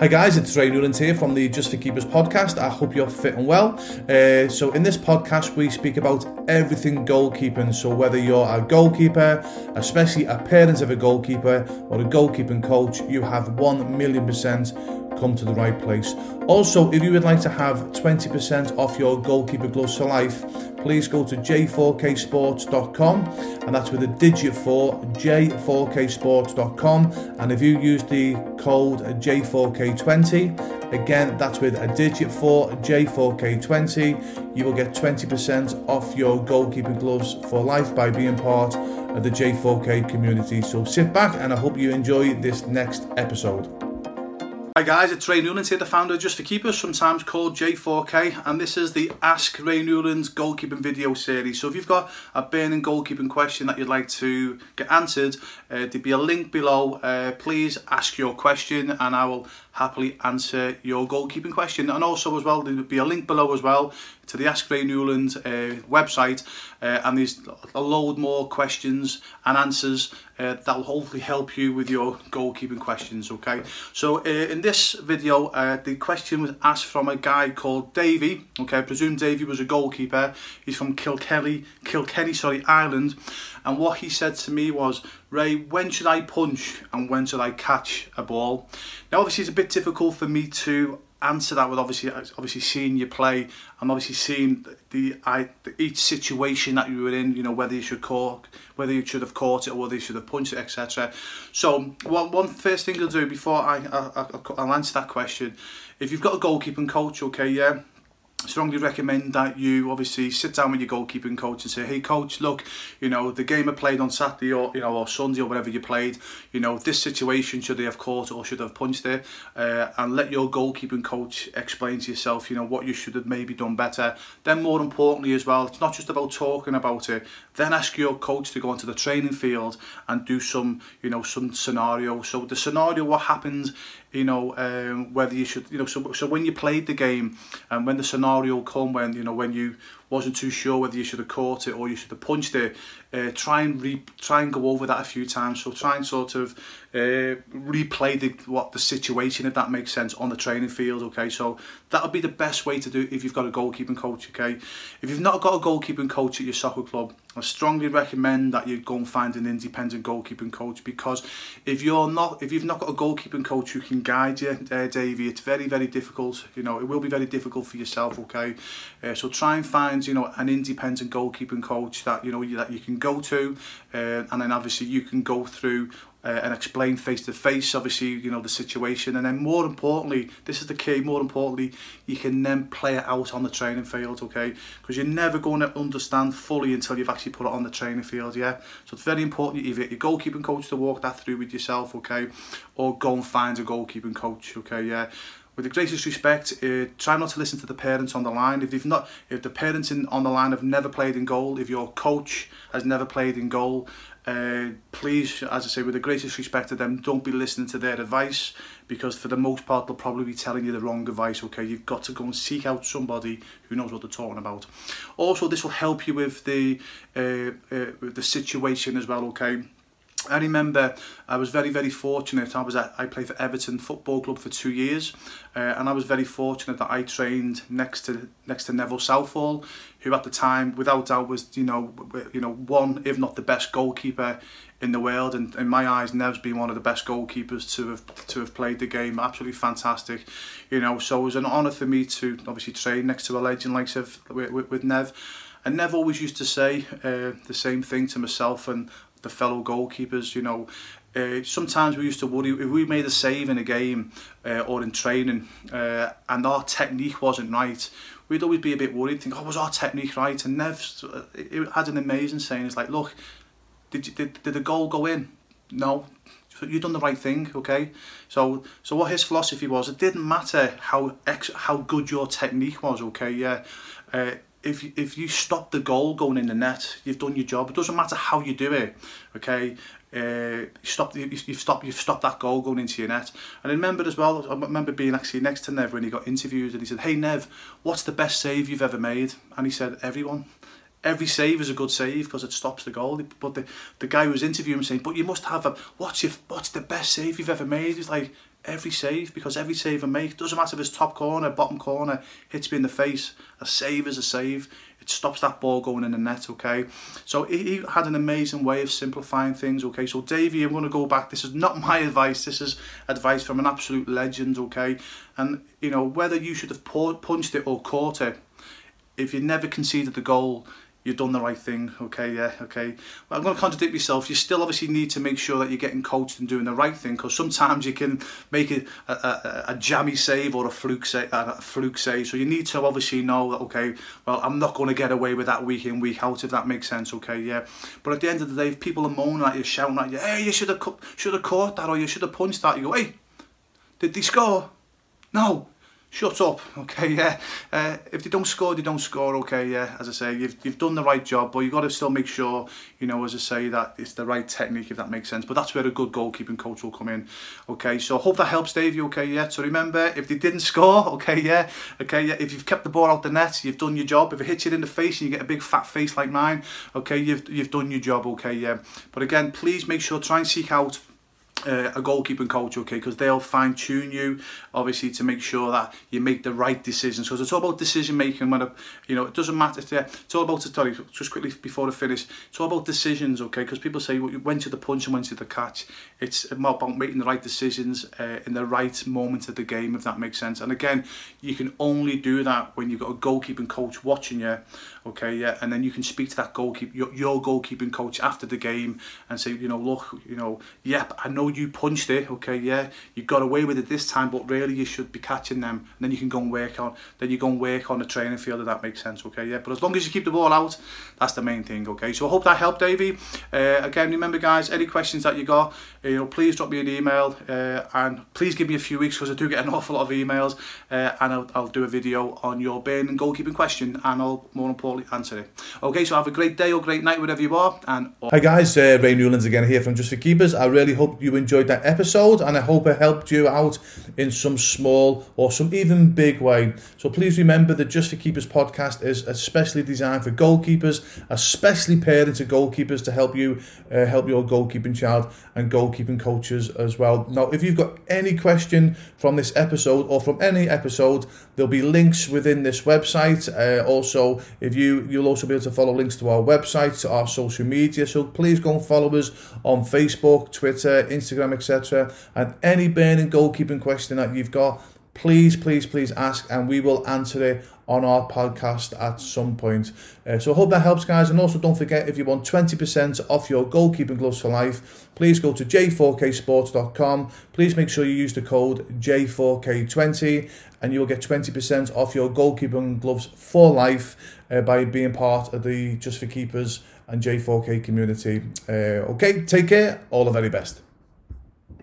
Hi guys, it's Ray Newland here from the Just for Keepers podcast. I hope you're fit and well. Uh, so in this podcast, we speak about everything goalkeeping. So whether you're a goalkeeper, especially a parent of a goalkeeper, or a goalkeeping coach, you have one million percent come to the right place. Also, if you would like to have 20% off your goalkeeper gloves for life, please go to j4ksports.com and that's with a digit 4 j4ksports.com and if you use the code j4k20 again that's with a digit 4 j4k20 you will get 20% off your goalkeeping gloves for life by being part of the j4k community. So sit back and i hope you enjoy this next episode Hi guys, it's Ray Newlands here, the founder of Just for Keepers, sometimes called J4K, and this is the Ask Ray Newlands goalkeeping video series. So if you've got a burning goalkeeping question that you'd like to get answered, uh, there'd be a link below. Uh, please ask your question and I will happily answer your goalkeeping question. And also as well, there will be a link below as well to the Ask Ray Newland uh, website uh, and there's a load more questions and answers uh, that will hopefully help you with your goalkeeping questions, okay? So uh, in this video, uh, the question was asked from a guy called Davey. okay? I presume Davey was a goalkeeper. He's from Kilkenny, Kilkenny sorry, Ireland. And what he said to me was, Ray, when should I punch and when should I catch a ball? Now, obviously, it's a bit difficult for me to answer that with obviously obviously seeing you play and obviously seeing the, I, each situation that you were in you know whether you should caught whether you should have caught it or whether you should have punched it etc so one, one first thing I'll do before I, I, I'll answer that question if you've got a goalkeeping coach okay yeah strongly recommend that you obviously sit down with your goalkeeping coach and say, hey coach, look, you know, the game I played on Saturday or, you know, or Sunday or whatever you played, you know, this situation should they have caught or should have punched there? Uh, and let your goalkeeping coach explain to yourself, you know, what you should have maybe done better. Then more importantly as well, it's not just about talking about it, then ask your coach to go onto the training field and do some, you know, some scenario. So the scenario, what happens you know, um, whether you should, you know, so, so when you played the game and when the scenario come, when, you know, when you, wasn't too sure whether you should have caught it or you should have punched it. Uh, try and re try and go over that a few times. So try and sort of uh, replay the what the situation if that makes sense on the training field okay? So that'll be the best way to do if you've got a goalkeeping coach okay? If you've not got a goalkeeping coach at your soccer club I strongly recommend that you go and find an independent goalkeeping coach because if you're not if you've not got a goalkeeping coach who can guide you uh, Davey it's very very difficult. You know it will be very difficult for yourself okay? Uh, so try and find You know, an independent goalkeeping coach that you know that you can go to, uh, and then obviously you can go through uh, and explain face to face obviously you know the situation. And then more importantly this is the key more importantly you can then play it out on the training field okay? Because you're never going to understand fully until you've actually put it on the training field yeah? So it's very important you get your goalkeeping coach to walk that through with yourself okay? Or go and find a goalkeeping coach okay yeah? with the greatest respect, uh, try not to listen to the parents on the line. If they've not, if the parents in, on the line have never played in goal, if your coach has never played in goal, uh, please, as I say, with the greatest respect to them, don't be listening to their advice because for the most part they'll probably be telling you the wrong advice. Okay, you've got to go and seek out somebody who knows what they're talking about. Also, this will help you with the uh, uh, with the situation as well. Okay. I remember I was very, very fortunate. I was at, I played for Everton Football Club for two years, uh, and I was very fortunate that I trained next to next to Neville Southall, who at the time, without doubt, was you know you know one if not the best goalkeeper in the world, and in my eyes, Nev's been one of the best goalkeepers to have to have played the game. Absolutely fantastic, you know. So it was an honour for me to obviously train next to a legend like with, with, with Nev. And Nev always used to say uh, the same thing to myself and the fellow goalkeepers, you know. Uh, sometimes we used to worry if we made a save in a game uh, or in training uh, and our technique wasn't right, we'd always be a bit worried, think, oh, was our technique right? And Nev it had an amazing saying, it's like, look, did, you, did, did the goal go in? No, you've done the right thing, okay? So, so what his philosophy was, it didn't matter how ex how good your technique was, okay? Yeah, uh, if if you stop the goal going in the net, you've done your job. It doesn't matter how you do it, okay? Uh, stop you, you've stopped you've stopped that goal going into your net. And I as well. I remember being actually next to Nev when he got interviewed, and he said, "Hey Nev, what's the best save you've ever made?" And he said, "Everyone." Every save is a good save because it stops the goal. But the, the guy who was interviewing him saying, "But you must have a what's your what's the best save you've ever made?" He's like, every save because every save I make doesn't matter if it's top corner, bottom corner, hits me in the face. A save is a save. It stops that ball going in the net. Okay, so he had an amazing way of simplifying things. Okay, so Davey, I'm going to go back. This is not my advice. This is advice from an absolute legend. Okay, and you know whether you should have punched it or caught it. If you never conceded the goal, you've done the right thing, okay, yeah, okay. Well, I'm going to contradict myself. You still obviously need to make sure that you're getting coached and doing the right thing because sometimes you can make a, a, a, jammy save or a fluke save, a fluke save. So you need to obviously know that, okay, well, I'm not going to get away with that week in, week out, if that makes sense, okay, yeah. But at the end of the day, if people are moaning at you, shouting at you, hey, you should have should have caught that or you should have punched that, you go, hey, did they score? No, shut up, okay, yeah. Uh, if they don't score, they don't score, okay, yeah. As I say, you've, you've done the right job, but you've got to still make sure, you know, as I say, that it's the right technique, if that makes sense. But that's where a good goalkeeping coach will come in, okay. So hope that helps, Dave, you okay, yeah. So remember, if they didn't score, okay, yeah, okay, yeah. If you've kept the ball out the net, you've done your job. If it hits you in the face and you get a big fat face like mine, okay, you've, you've done your job, okay, yeah. But again, please make sure, try and seek out uh, a goalkeeping coach, okay, because they'll fine tune you, obviously, to make sure that you make the right decisions. Because it's all about decision making. When a, you know, it doesn't matter. If it's all about. Sorry, just quickly before I finish. It's all about decisions, okay? Because people say when to the punch and when to the catch. It's about making the right decisions uh, in the right moment of the game, if that makes sense. And again, you can only do that when you've got a goalkeeping coach watching you, okay? Yeah, and then you can speak to that goalkeeper, your, your goalkeeping coach after the game, and say, you know, look, you know, yep, I know you punched it, okay, yeah, you got away with it this time, but really you should be catching them. And then you can go and work on, then you go and work on the training field, if that makes sense, okay, yeah. But as long as you keep the ball out, that's the main thing, okay. So I hope that helped, Davey. Uh, again, remember, guys, any questions that you got, you know, please drop me an email uh, and please give me a few weeks because I do get an awful lot of emails uh, and I'll, I'll do a video on your burning goalkeeping question and I'll more importantly answer it. Okay, so have a great day or great night, wherever you are. And Hi guys, uh, Ray Newlands again here from Just for Keepers. I really hope you enjoyed that episode and I hope it helped you out in some small or some even big way. So please remember that Just for Keepers podcast is especially designed for goalkeepers, especially parents of goalkeepers to help you uh, help your goalkeeping child and goalkeeping coaches as well. Now, if you've got any question from this episode or from any episode, there'll be links within this website. Uh, also, if you you'll also be able to follow links to our website, to our social media. So please go and follow us on Facebook, Twitter, Instagram, etc. And any burning goalkeeping question that you've got, please, please, please ask, and we will answer it on our podcast at some point. Uh, so I hope that helps, guys. And also, don't forget if you want 20% off your goalkeeping gloves for life, please go to j4ksports.com. Please make sure you use the code J4K20 and you'll get 20% off your goalkeeping gloves for life uh, by being part of the Just for Keepers and J4K community. Uh, okay, take care. All the very best.